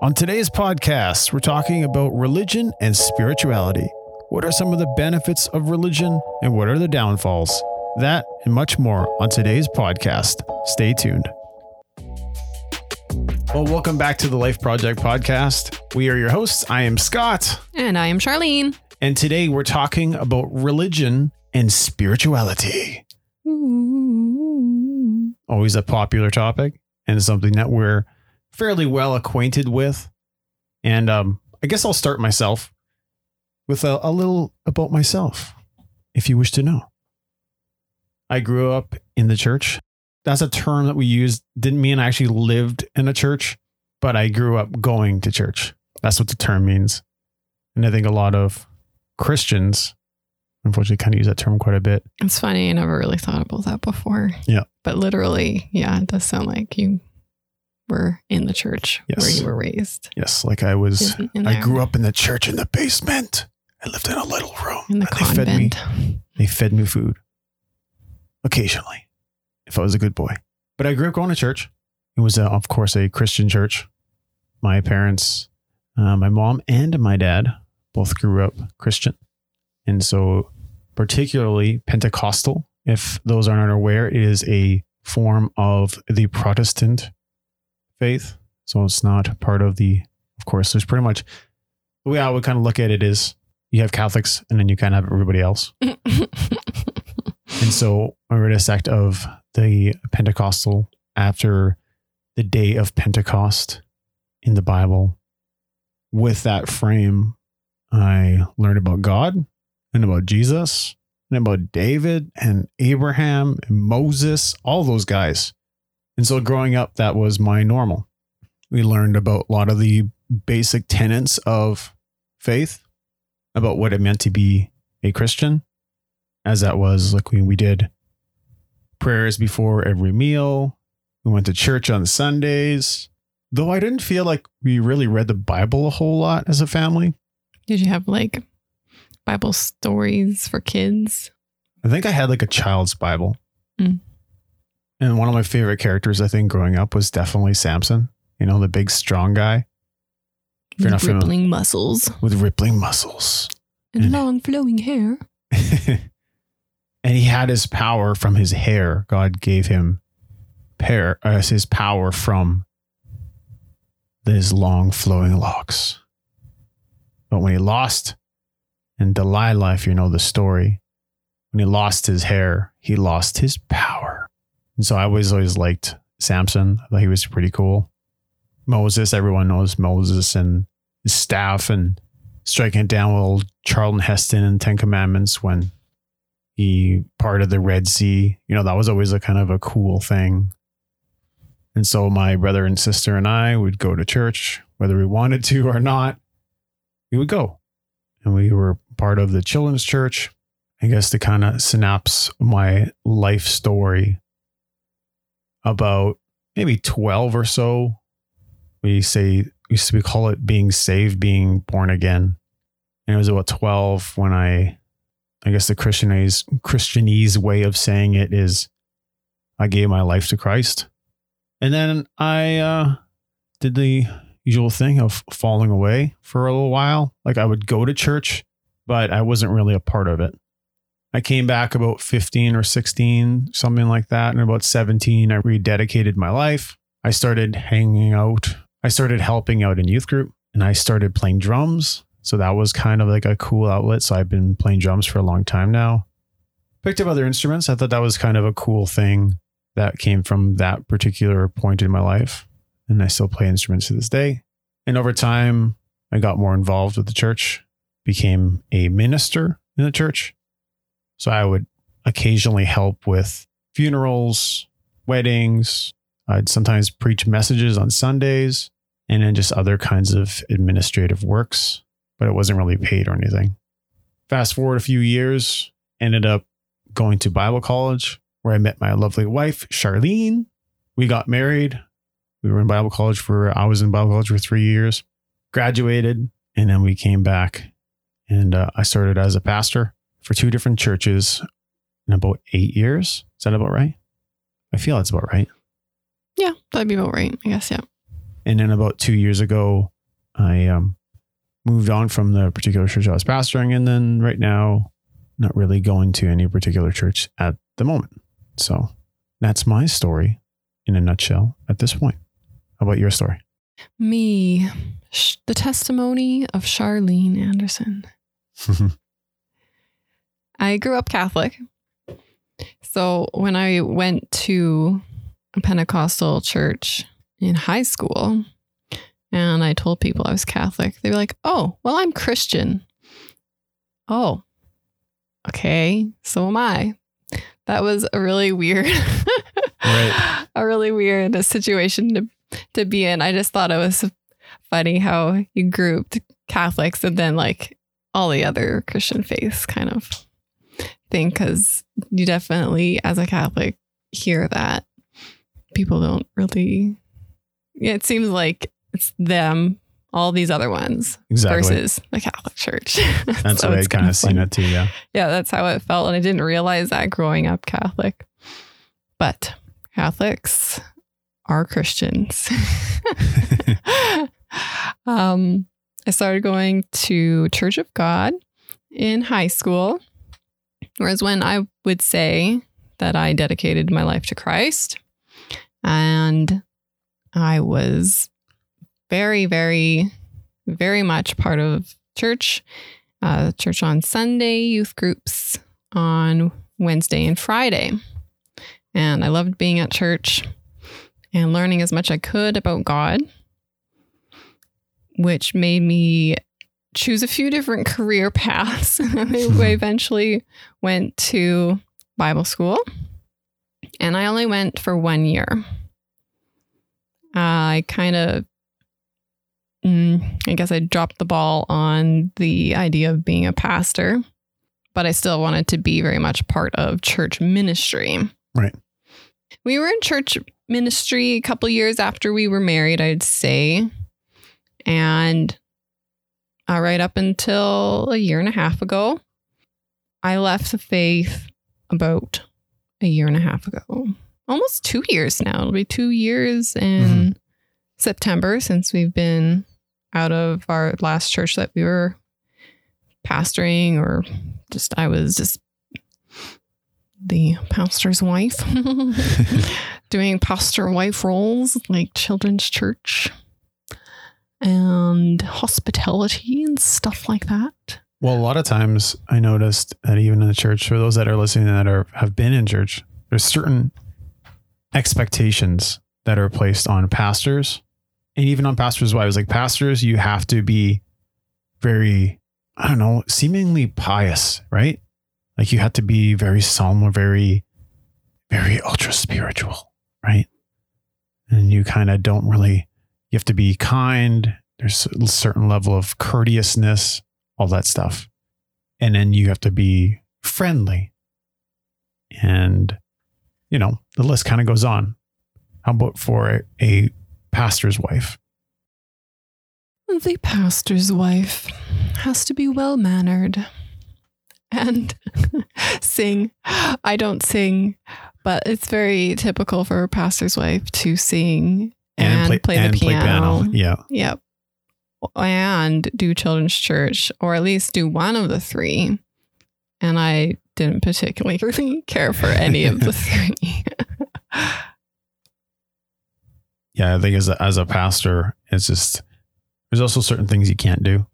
On today's podcast, we're talking about religion and spirituality. What are some of the benefits of religion and what are the downfalls? That and much more on today's podcast. Stay tuned. Well, welcome back to the Life Project podcast. We are your hosts. I am Scott, And I am Charlene. and today we're talking about religion and spirituality. Always a popular topic and something that we're fairly well acquainted with. And um, I guess I'll start myself with a, a little about myself, if you wish to know. I grew up in the church. That's a term that we use. Didn't mean I actually lived in a church, but I grew up going to church. That's what the term means. And I think a lot of Christians, unfortunately, kind of use that term quite a bit. It's funny. I never really thought about that before. Yeah. But literally, yeah, it does sound like you were in the church where Yes. you were raised. Yes, like I was. In, in I grew up in the church in the basement. I lived in a little room. in the and they fed me. convent. They fed me food occasionally, if I was a good boy. But I grew up going to church. It was, uh, of course, a Christian church. My parents, uh, my mom and my dad, both grew up Christian, and so particularly Pentecostal. If those are not aware, is a form of the Protestant faith. So it's not part of the. Of course, there's pretty much the way I would kind of look at it is you have Catholics and then you kind of have everybody else. And so I read a sect of the Pentecostal after the day of Pentecost in the Bible. With that frame, I learned about God and about Jesus and about David and Abraham and Moses, all those guys. And so growing up, that was my normal. We learned about a lot of the basic tenets of faith, about what it meant to be a Christian as that was like we, we did prayers before every meal we went to church on sundays though i didn't feel like we really read the bible a whole lot as a family Did you have like Bible stories for kids? i think i had like a child's bible Mm. And one of my favorite characters i think growing up was definitely samson you know the big strong guy If you're not familiar- Rippling muscles with rippling muscles and And- long flowing hair. and he had his power from his hair. God gave him pair as his power from his long flowing locks. But when he lost, in Delilah, if you know the story, when he lost his hair, he lost his power. And so I always always liked Samson. I thought he was pretty cool. Moses, everyone knows Moses and his staff and striking it down with old Charlton Heston and Ten Commandments when he parted the Red Sea. You know, that was always a kind of a cool thing. And so my brother and sister and I would go to church, whether we wanted to or not, we would go. And we were part of the children's church. I guess to kind of synapse my life story about maybe 12 or so. We say, we to call it being saved, being born again. And it was about 12 when I I guess the Christianese Christianese way of saying it is I gave my life to Christ. And then I uh, did the usual thing of falling away for a little while. Like I would go to church, but I wasn't really a part of it. I came back about 15 or 16, something like that. And about 17, I rededicated my life. I started hanging out. I started helping out in youth group and I started playing drums. So that was kind of like a cool outlet. So I've been playing drums for a long time now. Picked up other instruments. I thought that was kind of a cool thing that came from that particular point in my life. And I still play instruments to this day. And over time, I got more involved with the church, became a minister in the church. So I would occasionally help with funerals, weddings. I'd sometimes preach messages on Sundays and then just other kinds of administrative works but it wasn't really paid or anything. Fast forward a few years, ended up going to Bible college where I met my lovely wife, Charlene. We got married. We were in Bible college for, I was in Bible college for three years, graduated, and then we came back and uh, I started as a pastor for two different churches in about eight years. Is that about right? I feel that's about right. Yeah, that'd be about right. I guess. Yeah. And then about two years ago, I um, moved on from the particular church I was pastoring. And then right now, not really going to any particular church at the moment. So that's my story in a nutshell at this point. How about your story? Me, the testimony of Charlene Anderson. I grew up Catholic. So when I went to a Pentecostal church in high school and I told people I was Catholic, they were like, oh, well, I'm Christian. Oh, okay. So am I. That was a really weird, Right. a really weird situation to, to be in. I just thought it was funny how you grouped Catholics and then like all the other Christian faiths kind of thing because you definitely, as a Catholic, hear that people don't really. Yeah, it seems like it's them, all these other ones Exactly. versus the Catholic Church. That's So what I kind kinda seen it too. Yeah. Yeah, that's how it felt, and I didn't realize that growing up Catholic. But Catholics are Christians. um, I started going to Church of God in high school, whereas when I would say that I dedicated my life to Christ, and I was very, very, very much part of church, uh, church on Sunday, youth groups on Wednesday and Friday. And I loved being at church and learning as much I could about God, which made me choose a few different career paths. I eventually went to Bible school, and I only went for one year. I kind of, mm, I guess I dropped the ball on the idea of being a pastor, but I still wanted to be very much part of church ministry. Right. We were in church ministry a couple years after we were married, I'd say. And uh, right up until a year and a half ago, I left the faith about a year and a half ago. Almost two years now. It'll be two years in September since we've been out of our last church that we were pastoring, or just I was just the pastor's wife, doing pastor wife roles like children's church and hospitality and stuff like that. Well, a lot of times I noticed that even in the church, for those that are listening that are have been in church, there's certain expectations that are placed on pastors and even on pastors' wives. Like pastors, you have to be very, I don't know, seemingly pious, right? Like you have to be very solemn or very, very ultra spiritual, right? And you kind of don't really, you have to be kind. There's a certain level of courteousness all that stuff. And then you have to be friendly. And, you know, the list kind of goes on. How about for a, a pastor's wife? The pastor's wife has to be well mannered and sing. I don't sing, but it's very typical for a pastor's wife to sing and, play, the piano. Yeah. Yep. And do children's church, or at least do one of the three. And I didn't particularly really care for any of the three. Yeah. I think as a, as a pastor, it's just, there's also certain things you can't do.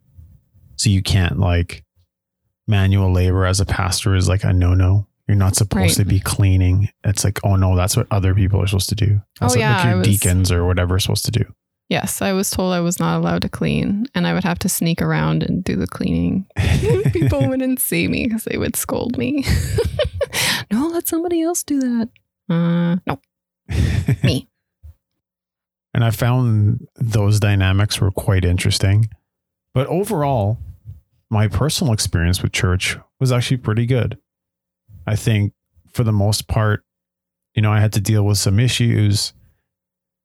So you can't like manual labor as a pastor is like a no no. You're not supposed Right. to be cleaning. It's like, oh no, that's what other people are supposed to do. That's Oh, what yeah, like your was- deacons or whatever are supposed to do. yes, I was told I was not allowed to clean, and I would have to sneak around and do the cleaning. People wouldn't see me because they would scold me. no, let somebody else do that. Uh, no. Me. And I found those dynamics were quite interesting. But overall, my personal experience with church was actually pretty good. I think for the most part, you know, I had to deal with some issues.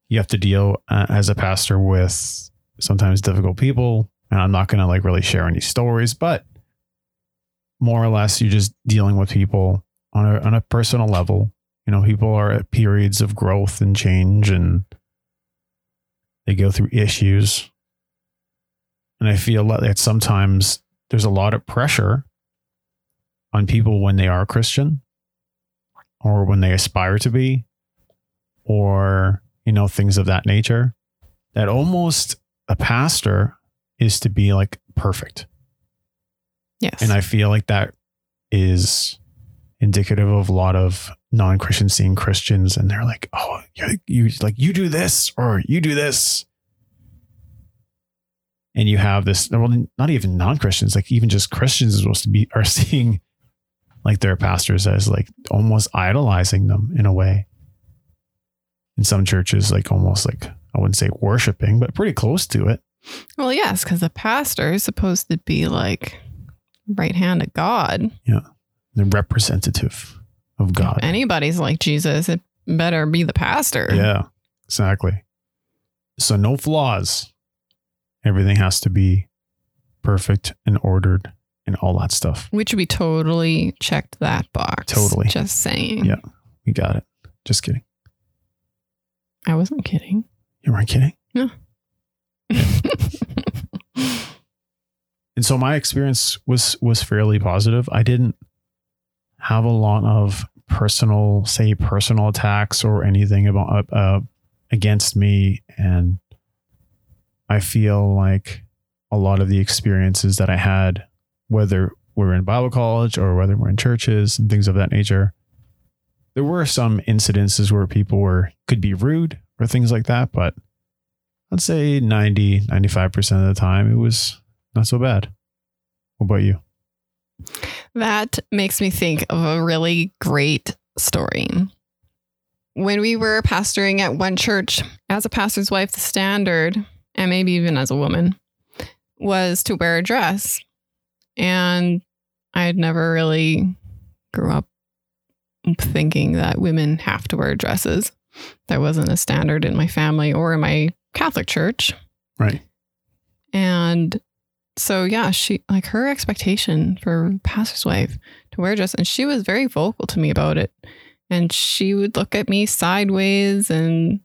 You have to deal uh, as a pastor with sometimes difficult people. And I'm not going to like really share any stories, but more or less, you're just dealing with people on a, on a personal level. You know, people are at periods of growth and change and They go through issues. And I feel that sometimes there's a lot of pressure on people when they are Christian or when they aspire to be or, you know, things of that nature that almost a pastor is to be like perfect. Yes. And I feel like that is indicative of a lot of non-Christians seeing Christians and they're like, oh, you, you like you do this or you do this. And you have this, well, not even non-Christians, like even just Christians is supposed to be are seeing like their pastors as like almost idolizing them in a way. In some churches, like almost like I wouldn't say worshiping, but pretty close to it. well, yes, because the pastor is supposed to be like right hand of God. Yeah. The representative of God. If anybody's like Jesus, it better be the pastor. Yeah, exactly. So no flaws. Everything has to be perfect and ordered and all that stuff. Which we totally checked that box. Totally. Just saying. Yeah. We got it. Just kidding. I wasn't kidding. You weren't kidding. Yeah. And so my experience was was fairly positive. I didn't have a lot of personal, say, personal attacks or anything about uh, against me, and I feel like a lot of the experiences that I had, whether we're in Bible college or whether we're in churches and things of that nature, there were some incidences where people were could be rude or things like that, but I'd say 90, 95% of the time it was not so bad. What about you? That makes me think of a really great story. When we were pastoring at one church, as a pastor's wife, the standard, and maybe even as a woman, was to wear a dress. And I had never really grew up thinking that women have to wear dresses. That wasn't a standard in my family or in my Catholic church. Right. And so yeah, she like her expectation for pastor's wife to wear a dress, and she was very vocal to me about it. And she would look at me sideways and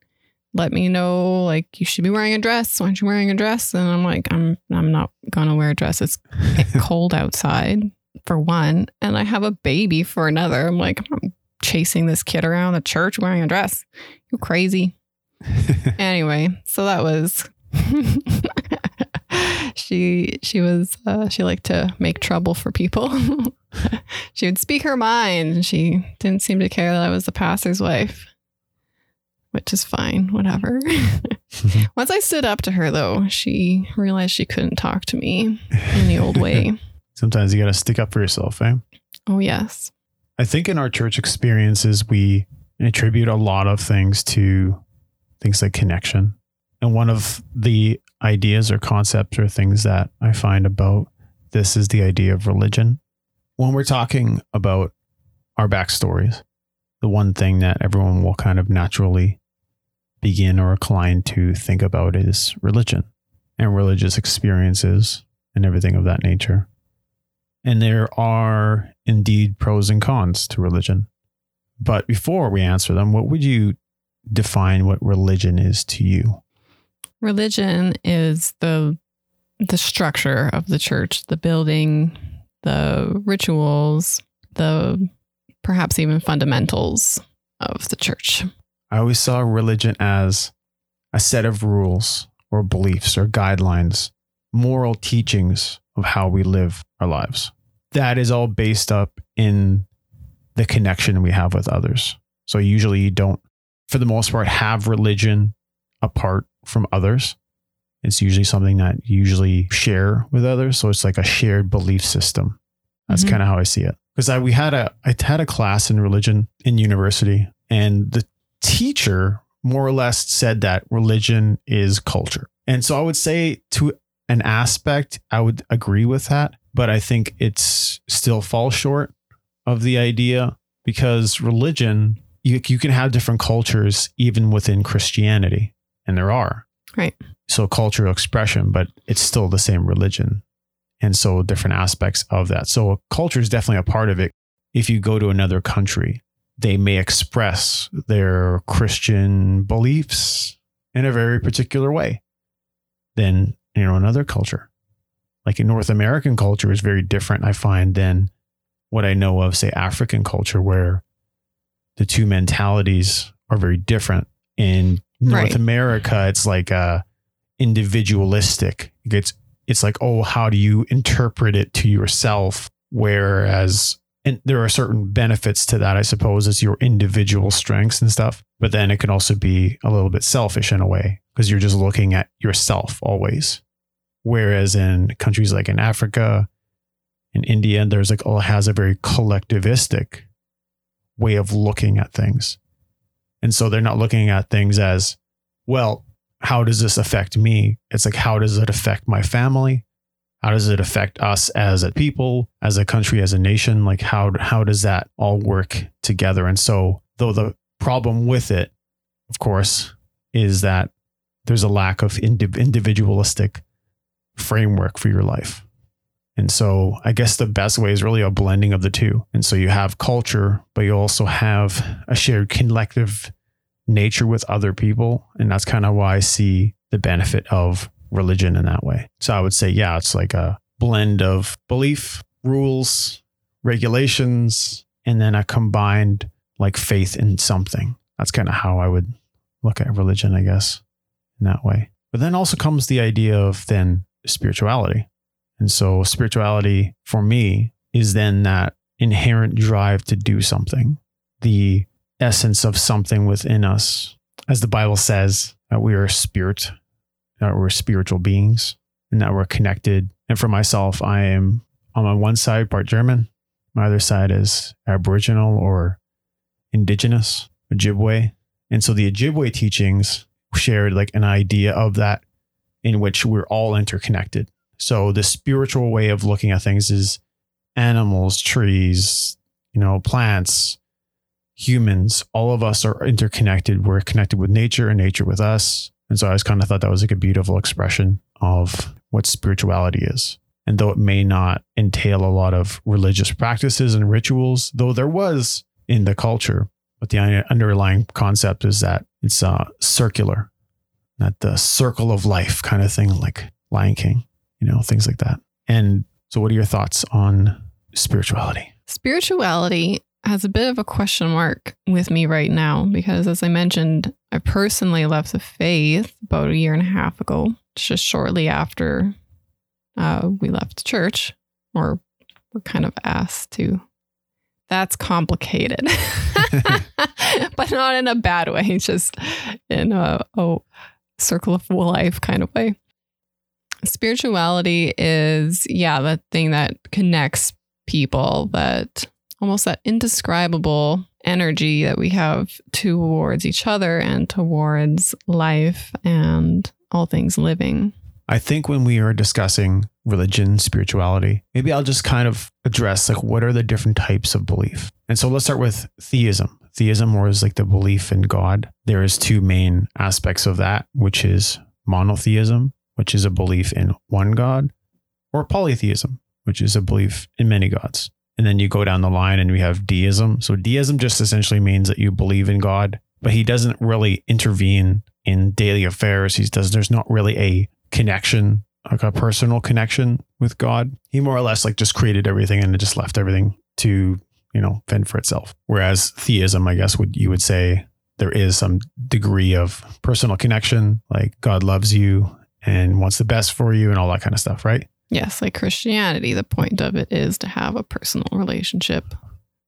let me know like you should be wearing a dress. Why aren't you wearing a dress? And I'm like, I'm I'm not gonna wear a dress. It's cold outside for one, and I have a baby for another. I'm like, I'm chasing this kid around the church wearing a dress. You crazy. anyway, so that was she she was uh, she liked to make trouble for people. she would speak her mind. She didn't seem to care that I was the pastor's wife, which is fine, whatever. Once I stood up to her, though, she realized she couldn't talk to me in the old way. Sometimes you got to stick up for yourself, eh? Oh yes, I think in our church experiences, we attribute a lot of things to things like connection. And one of the ideas or concepts or things that I find about this is the idea of religion. When we're talking about our backstories, the one thing that everyone will kind of naturally begin or incline to think about is religion and religious experiences and everything of that nature. And there are indeed pros and cons to religion. But before we answer them, what would you define what religion is to you? religion is the the structure of the church, the building, the rituals, the perhaps even fundamentals of the church. I always saw religion as a set of rules or beliefs or guidelines, moral teachings of how we live our lives. That is all based up in the connection we have with others. So usually you don't, for the most part, have religion apart from others. It's usually something that you usually share with others. So it's like a shared belief system. That's Mhm. kind of how I see it. Because I we had a I had a class in religion in university, and the teacher more or less said that religion is culture. And so I would say to an aspect, I would agree with that, but I think it's still falls short of the idea because religion, you, you can have different cultures even within Christianity, and there are. Right. So cultural expression, but it's still the same religion. And so different aspects of that. So culture is definitely a part of it. If you go to another country, they may express their Christian beliefs in a very particular way than, you know, another culture. Like in North American culture is very different, I find, than what I know of, say, African culture, where the two mentalities are very different. In North Right. America, it's like uh individualistic. It's it's like, oh, how do you interpret it to yourself? Whereas and there are certain benefits to that, I suppose, as your individual strengths and stuff. But then it can also be a little bit selfish in a way because you're just looking at yourself always. Whereas in countries like in Africa, in India, there's like, it has a very collectivistic way of looking at things. And so they're not looking at things as, well, how does this affect me? It's like, how does it affect my family? How does it affect us as a people, as a country, as a nation? Like, how, how does that all work together? And so, though the problem with it, of course, is that there's a lack of indi- individualistic framework for your life. And so I guess the best way is really a blending of the two. And so you have culture, but you also have a shared collective nature with other people. And that's kind of why I see the benefit of religion in that way. So I would say, yeah, it's like a blend of belief, rules, regulations, and then a combined like faith in something. That's kind of how I would look at religion, I guess, in that way. But then also comes the idea of then spirituality. And so spirituality for me is then that inherent drive to do something, the essence of something within us. As the Bible says, that we are a spirit, that we're spiritual beings, and that we're connected. And for myself, I am on my one side part German, my other side is Aboriginal or Indigenous, Ojibwe. And so the Ojibwe teachings shared like an idea of that in which we're all interconnected. So the spiritual way of looking at things is animals, trees, you know, plants, humans, all of us are interconnected. We're connected with nature and nature with us. And so I just kind of thought that was like a beautiful expression of what spirituality is. And though it may not entail a lot of religious practices and rituals, though there was in the culture, but the underlying concept is that it's uh, circular, that the circle of life kind of thing, like Lion King, you know, things like that. And so, what are your thoughts on spirituality? Spirituality has a bit of a question mark with me right now because, as I mentioned, I personally left the faith about a year and a half ago, just shortly after uh, we left church, or we're kind of asked to. That's complicated, but not in a bad way, just in a, a circle of life kind of way. Spirituality is, yeah, the thing that connects people, that almost that indescribable energy that we have towards each other and towards life and all things living. I think when we are discussing religion, spirituality, maybe I'll just kind of address like what are the different types of belief. And so let's start with theism. Theism, or is like the belief in God. There is two main aspects of that, which is monotheism, which is a belief in one God, or polytheism, which is a belief in many gods. And then you go down the line and we have deism. So deism just essentially means that you believe in God, but he doesn't really intervene in daily affairs. He does there's not really a connection, like a personal connection with God. He more or less like just created everything and just left everything to, you know, fend for itself. Whereas theism, I guess would you would say there is some degree of personal connection, like God loves you and wants the best for you and all that kind of stuff, right? Yes, like Christianity, the point of it is to have a personal relationship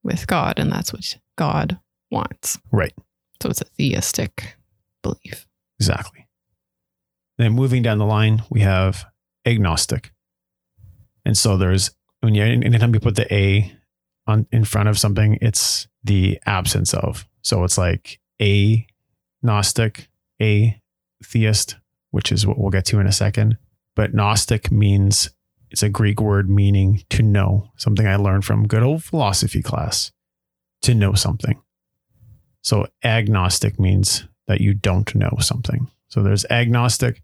with God, and that's what God wants. Right. So it's a theistic belief. Exactly. Then moving down the line, we have agnostic. And so there's when you anytime you put the A on in front of something, it's the absence of. So it's like a gnostic, a theist, which is what we'll get to in a second. But gnostic means it's a Greek word meaning to know, something I learned from good old philosophy class, to know something. So agnostic means that you don't know something. So there's agnostic.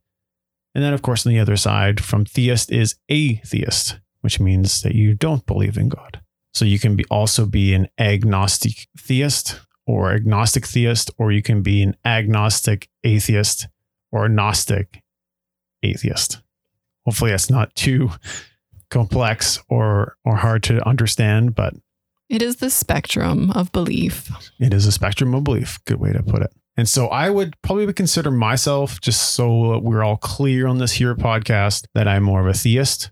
And then, of course, on the other side from theist is atheist, which means that you don't believe in God. So you can be also be an agnostic theist or agnostic theist, or you can be an agnostic atheist, or Gnostic atheist. Hopefully, that's not too complex or or hard to understand, but It is the spectrum of belief. it is a spectrum of belief. Good way to put it. And so I would probably consider myself, just so we're all clear on this here podcast, that I'm more of a theist.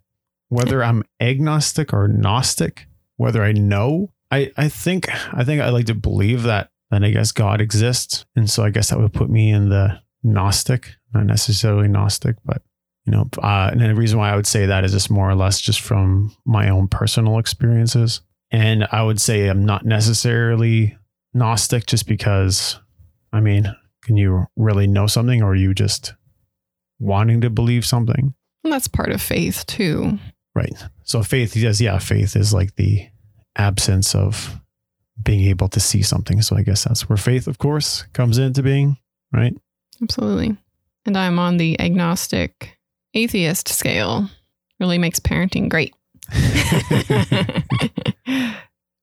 Whether I'm agnostic or gnostic, whether I know, I, I think I think I like to believe that then I guess God exists. And so I guess that would put me in the gnostic, not necessarily gnostic, but you know, uh, and the reason why I would say that is just more or less just from my own personal experiences. And I would say I'm not necessarily Gnostic just because, I mean, can you really know something or are you just wanting to believe something? And that's part of faith too. Right. So faith, yes, yeah, faith is like the absence of being able to see something. So I guess that's where faith, of course, comes into being, right? Absolutely. And I'm on the agnostic atheist scale. Really makes parenting great.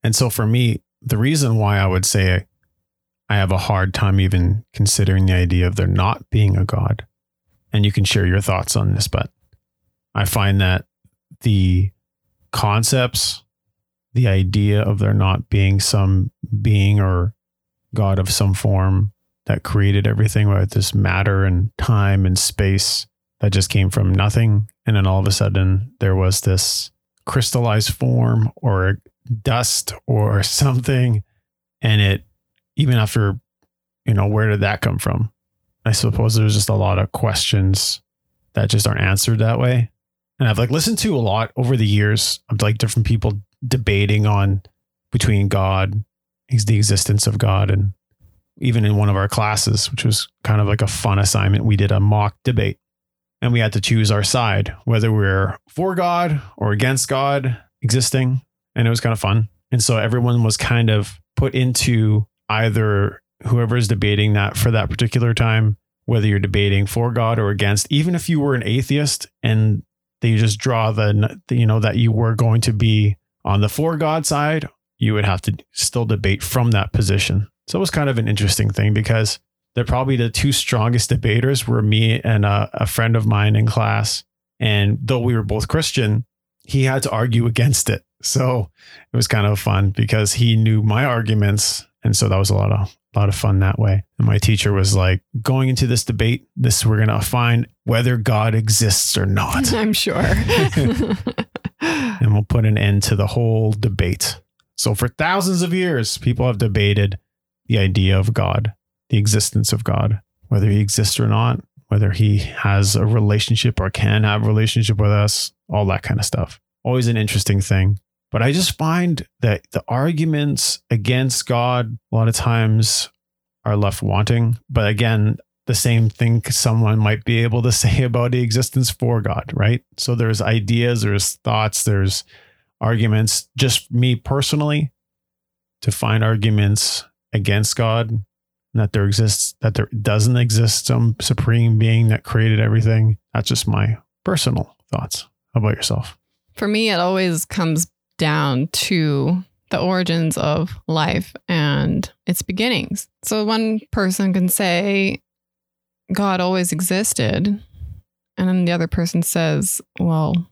And so for me, the reason why I would say I have a hard time even considering the idea of there not being a God, and you can share your thoughts on this, but I find that the concepts, the idea of there not being some being or God of some form that created everything, whether this matter and time and space that just came from nothing. And then all of a sudden there was this crystallized form or dust or something. And it, even after, you know, where did that come from? I suppose there's just a lot of questions that just aren't answered that way. And I've like listened to a lot over the years of like different people debating on between God, the existence of God, and even in one of our classes, which was kind of like a fun assignment, we did a mock debate and we had to choose our side, whether we're for God or against God existing. And it was kind of fun. And so everyone was kind of put into either whoever is debating that for that particular time, whether you're debating for God or against, even if you were an atheist and they just draw the, you know, that you were going to be on the for God side, you would have to still debate from that position. So it was kind of an interesting thing because they're probably the two strongest debaters were me and a, a friend of mine in class. And though we were both Christian, he had to argue against it. So it was kind of fun because he knew my arguments. And so that was a lot of a lot of fun that way. And my teacher was like, going into this debate, this we're gonna find whether God exists or not. I'm sure. and we'll put an end to the whole debate. So for thousands of years, people have debated the idea of God, the existence of God, whether he exists or not, whether he has a relationship or can have a relationship with us, all that kind of stuff. Always an interesting thing. But I just find that the arguments against God a lot of times are left wanting. But again, the same thing someone might be able to say about the existence for God, right? So there's ideas, there's thoughts, there's arguments. Just me personally, to find arguments against God, that there exists, that there doesn't exist some supreme being that created everything. That's just my personal thoughts. How about yourself? For me, it always comes down to the origins of life and its beginnings. So one person can say God always existed, and then the other person says, well,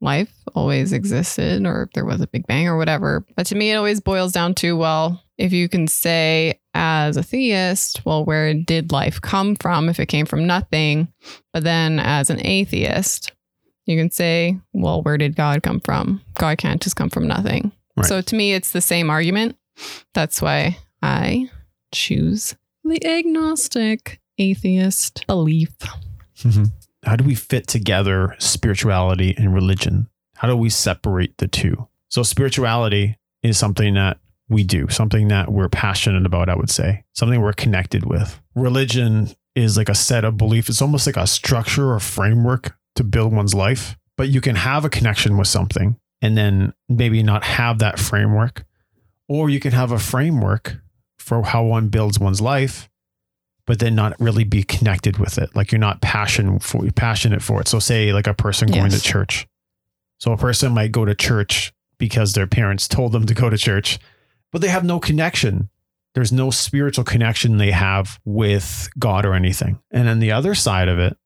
life always existed, or there was a big bang, or whatever. But to me, it always boils down to, well, if you can say as a theist, well, where did life come from if it came from nothing? But then as an atheist, you can say, well, where did God come from? God can't just come from nothing. Right. So to me, it's the same argument. That's why I choose the agnostic atheist belief. Mm-hmm. How do we fit together spirituality and religion? How do we separate the two? So, spirituality is something that we do, something that we're passionate about, I would say, something we're connected with. Religion is like a set of beliefs, it's almost like a structure or framework to build one's life. But you can have a connection with something and then maybe not have that framework, or you can have a framework for how one builds one's life but then not really be connected with it. Like you're not passion for passionate for it. So say like a person going to church. So a person might go to church because their parents told them to go to church, but they have no connection. there's no spiritual connection they have with God or anything. And then the other side of it,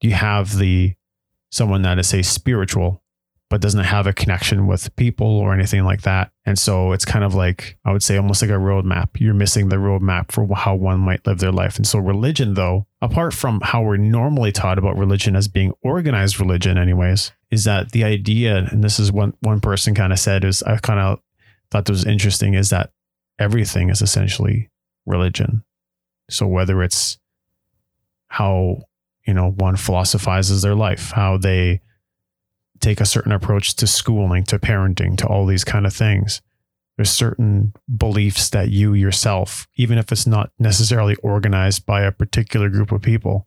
you have the someone that is say spiritual but doesn't have a connection with people or anything like that. And so it's kind of like, I would say, almost like a roadmap. You're missing the roadmap for how one might live their life. And so, religion, though, apart from how we're normally taught about religion as being organized religion, anyways, is that the idea, and this is what one person kind of said, is I kind of thought that was interesting, is that everything is essentially religion. So, whether it's how, you know, one philosophizes their life, how they, take a certain approach to schooling, to parenting, to all these kind of things. There's certain beliefs that you yourself, even if it's not necessarily organized by a particular group of people,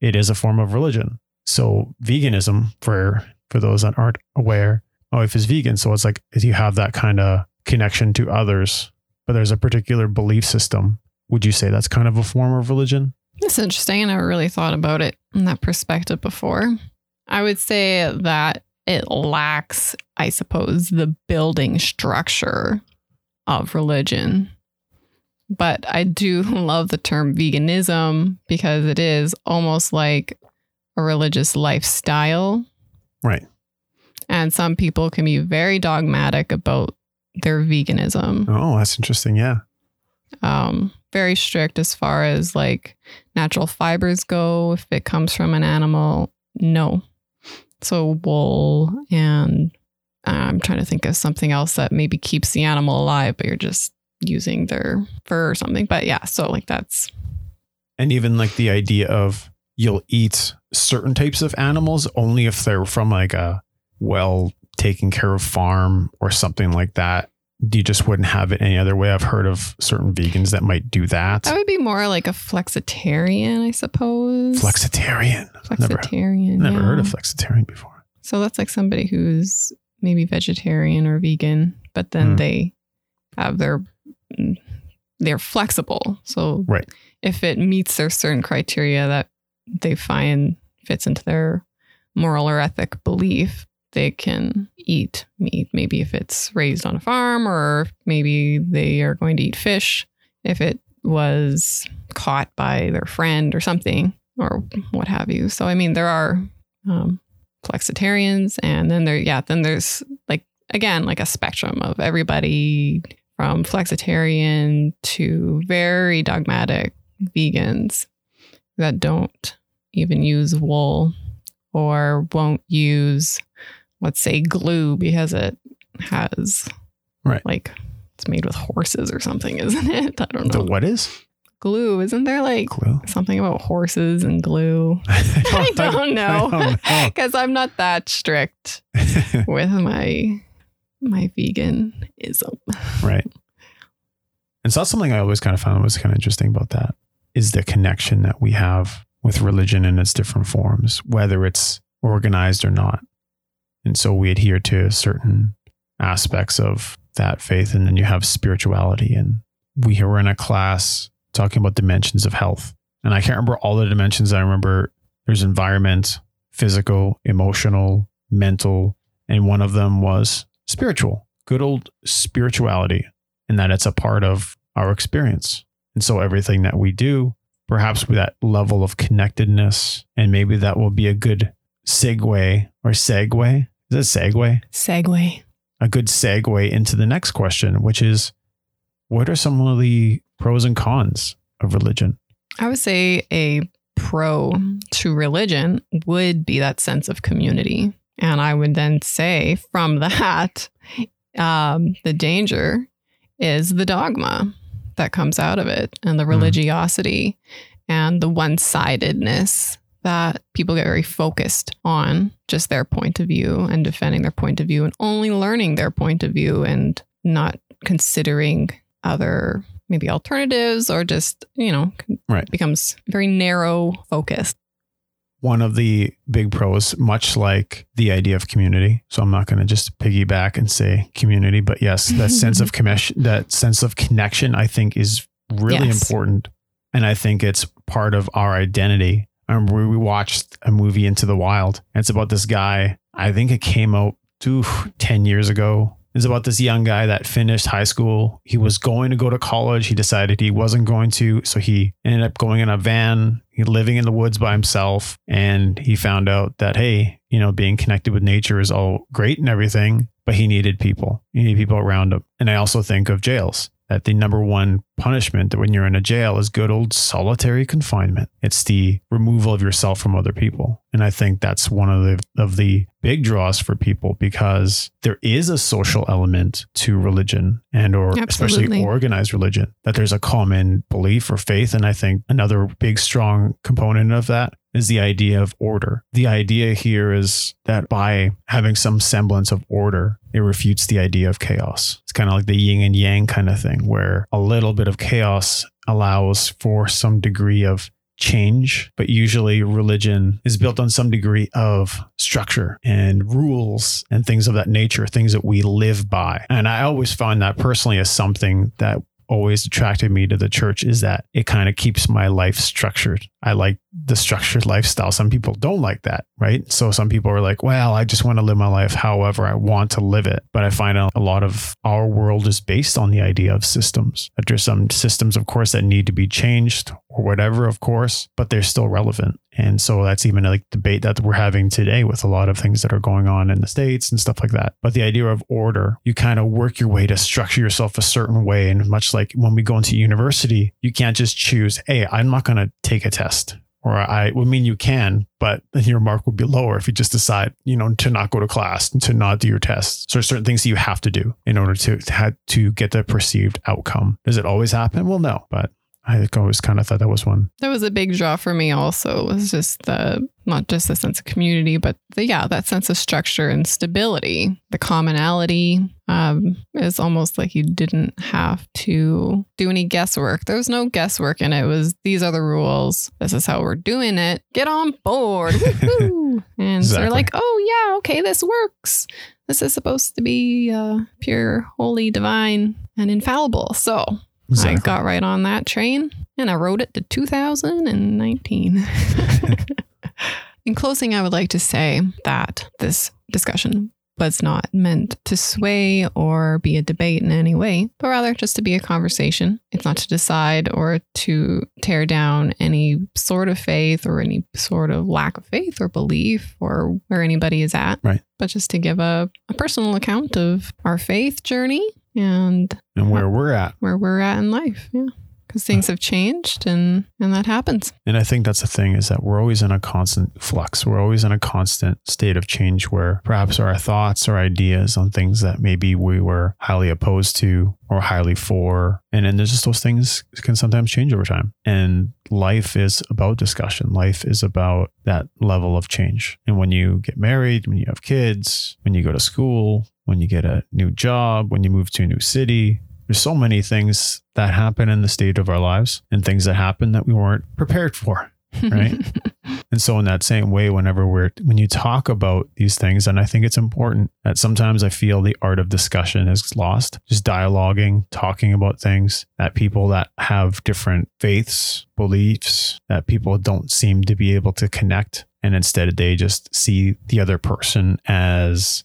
it is a form of religion. So veganism, for for those that aren't aware, oh, if it's vegan, so it's like if you have that kind of connection to others, but there's a particular belief system. Would you say that's kind of a form of religion? It's interesting. I never really thought about it in that perspective before. I would say that it lacks, I suppose, the building structure of religion. But I do love the term veganism because it is almost like a religious lifestyle. Right. And some people can be very dogmatic about their veganism. Oh, that's interesting. Yeah. Um, very strict as far as like natural fibers go. If it comes from an animal, no, so wool and uh, I'm trying to think of something else that maybe keeps the animal alive, but you're just using their fur or something. But yeah, so like that's and even like the idea of you'll eat certain types of animals only if they're from like a well taken care of farm or something like that. You just wouldn't have it any other way. I've heard of certain vegans that might do that. That would be more like a flexitarian, I suppose. Flexitarian. Flexitarian. Never, never yeah. heard of flexitarian before. So that's like somebody who's maybe vegetarian or vegan, but then mm. they have their they're flexible. So right. if it meets their certain criteria that they find fits into their moral or ethic belief, they can eat meat. Maybe if it's raised on a farm, or maybe they are going to eat fish if it was caught by their friend or something, or what have you. So, I mean, there are um, flexitarians, and then there, yeah, then there's like, again, like a spectrum of everybody from flexitarian to very dogmatic vegans that don't even use wool or won't use let's say glue because it has right like it's made with horses or something, isn't it? I don't know. The what is? Glue. Isn't there like glue? something about horses and glue? I don't know. Because I'm not that strict with my my veganism. Right. And so that's something I always kind of found was kind of interesting about that is the connection that we have with religion in its different forms, whether it's organized or not. And so we adhere to certain aspects of that faith. And then you have spirituality. And we were in a class talking about dimensions of health. And I can't remember all the dimensions. I remember there's environment, physical, emotional, mental, and one of them was spiritual, good old spirituality, and that it's a part of our experience. And so everything that we do, perhaps with that level of connectedness, and maybe that will be a good segue or segue is a segue? Segue. A good segue into the next question, which is what are some of the pros and cons of religion? I would say a pro to religion would be that sense of community. And I would then say from that, um, the danger is the dogma that comes out of it and the hmm. religiosity mm. and the one sidedness that people get very focused on just their point of view and defending their point of view and only learning their point of view and not considering other maybe alternatives or just, you know, right. becomes very narrow focused. One of the big pros, much like the idea of community. So I'm not going to just piggyback and say community, but yes, that sense of connection, that sense of connection, I think is really yes. important. And I think it's part of our identity I remember we watched a movie Into the Wild. And it's about this guy. I think it came out two, 10 years ago. It's about this young guy that finished high school. He was going to go to college. He decided he wasn't going to. So he ended up going in a van, living in the woods by himself. And he found out that, hey, you know, being connected with nature is all great and everything, but he needed people. He needed people around him. And I also think of jails that the number one punishment when you're in a jail is good old solitary confinement. It's the removal of yourself from other people. And I think that's one of the of the big draws for people because there is a social element to religion and or Absolutely. especially organized religion that there's a common belief or faith and I think another big strong component of that is the idea of order. The idea here is that by having some semblance of order, it refutes the idea of chaos. It's kind of like the yin and yang kind of thing, where a little bit of chaos allows for some degree of change, but usually religion is built on some degree of structure and rules and things of that nature, things that we live by. And I always find that personally as something that always attracted me to the church is that it kind of keeps my life structured. I like the structured lifestyle. Some people don't like that, right? So some people are like, well, I just want to live my life however I want to live it. But I find a lot of our world is based on the idea of systems. There's some systems, of course, that need to be changed or whatever, of course, but they're still relevant. And so that's even like debate that we're having today with a lot of things that are going on in the States and stuff like that. But the idea of order, you kind of work your way to structure yourself a certain way. And much like when we go into university, you can't just choose, hey, I'm not going to take a test. Or I would mean you can, but your mark would be lower if you just decide, you know, to not go to class and to not do your tests. So there's certain things that you have to do in order to to, to get the perceived outcome. Does it always happen? Well, no, but I always kind of thought that was one. That was a big draw for me also. It was just the not just the sense of community, but the yeah, that sense of structure and stability. The commonality um, is almost like you didn't have to do any guesswork. There was no guesswork in it. It was these are the rules. This is how we're doing it. Get on board. Woo-hoo. and so they're like, oh yeah, okay, this works. This is supposed to be uh, pure, holy, divine, and infallible. So I got right on that train and I rode it to 2019. In closing, I would like to say that this discussion was not meant to sway or be a debate in any way, but rather just to be a conversation. It's not to decide or to tear down any sort of faith or any sort of lack of faith or belief or where anybody is at. Right. But just to give a, a personal account of our faith journey and and where we're at. where we're at in life. Yeah. Because things have changed and, and that happens. And I think that's the thing is that we're always in a constant flux. We're always in a constant state of change where perhaps our thoughts or ideas on things that maybe we were highly opposed to or highly for. And then there's just those things can sometimes change over time. And life is about discussion. Life is about that level of change. And when you get married, when you have kids, when you go to school, when you get a new job, when you move to a new city, there's so many things that happen in the state of our lives and things that happen that we weren't prepared for. Right. And so in that same way, whenever we're when you talk about these things, and I think it's important that sometimes I feel the art of discussion is lost. Just dialoguing, talking about things that people that have different faiths, beliefs, that people don't seem to be able to connect. And instead they just see the other person as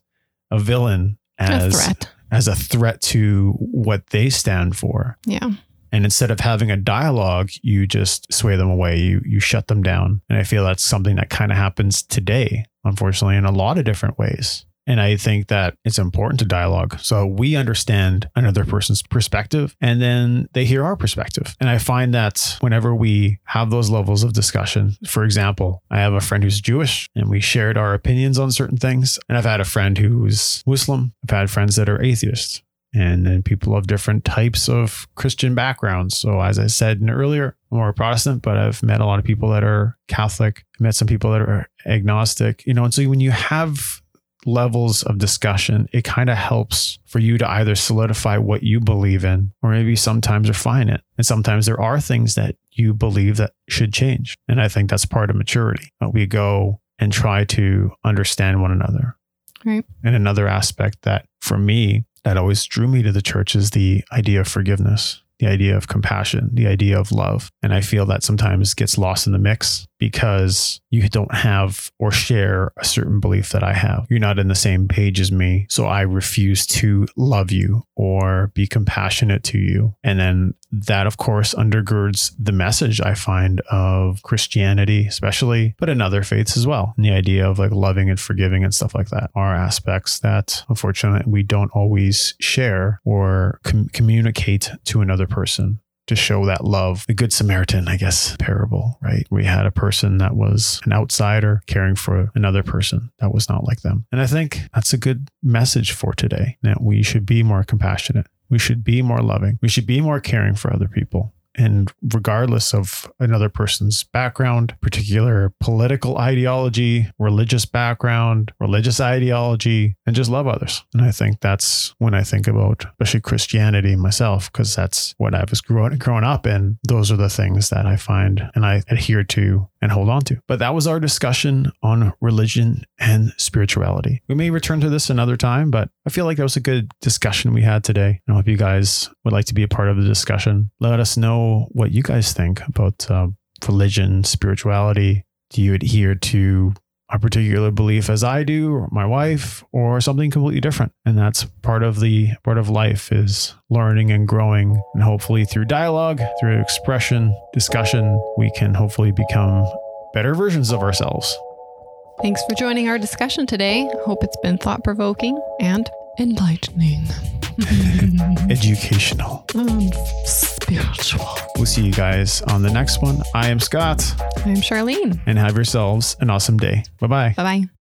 a villain, a as threat. as a threat to what they stand for. Yeah. And instead of having a dialogue, you just sway them away. You you shut them down. And I feel that's something that kind of happens today, unfortunately, in a lot of different ways. And I think that it's important to dialogue. So we understand another person's perspective and then they hear our perspective. And I find that whenever we have those levels of discussion, for example, I have a friend who's Jewish and we shared our opinions on certain things. And I've had a friend who's Muslim. I've had friends that are atheists and then people of different types of Christian backgrounds. So, as I said earlier, I'm more Protestant, but I've met a lot of people that are Catholic, I met some people that are agnostic, you know. And so, when you have levels of discussion, it kind of helps for you to either solidify what you believe in or maybe sometimes refine it. And sometimes there are things that you believe that should change. And I think that's part of maturity. We go and try to understand one another. Right. And another aspect that for me, that always drew me to the church is the idea of forgiveness. The idea of compassion, the idea of love. And I feel that sometimes gets lost in the mix because you don't have or share a certain belief that I have. You're not in the same page as me. So I refuse to love you or be compassionate to you. And then that, of course, undergirds the message I find of Christianity, especially, but in other faiths as well. And the idea of like loving and forgiving and stuff like that are aspects that unfortunately we don't always share or com- communicate to another person to show that love. The Good Samaritan, I guess, parable, right? We had a person that was an outsider caring for another person that was not like them. And I think that's a good message for today that we should be more compassionate. We should be more loving. We should be more caring for other people and regardless of another person's background, particular political ideology, religious background, religious ideology, and just love others. And I think that's when I think about especially Christianity myself, because that's what I was growing growing up in. Those are the things that I find and I adhere to and hold on to. But that was our discussion on religion and spirituality. We may return to this another time, but I feel like that was a good discussion we had today. I hope you guys would like to be a part of the discussion. Let us know what you guys think about uh, religion, spirituality. Do you adhere to a particular belief as I do, or my wife, or something completely different. And that's part of the part of life is learning and growing. And hopefully through dialogue, through expression, discussion, we can hopefully become better versions of ourselves. Thanks for joining our discussion today. Hope it's been thought provoking and enlightening. Educational. And spiritual. We'll see you guys on the next one. I am Scott, I'm Charlene. and have yourselves an awesome day. Bye bye. Bye bye.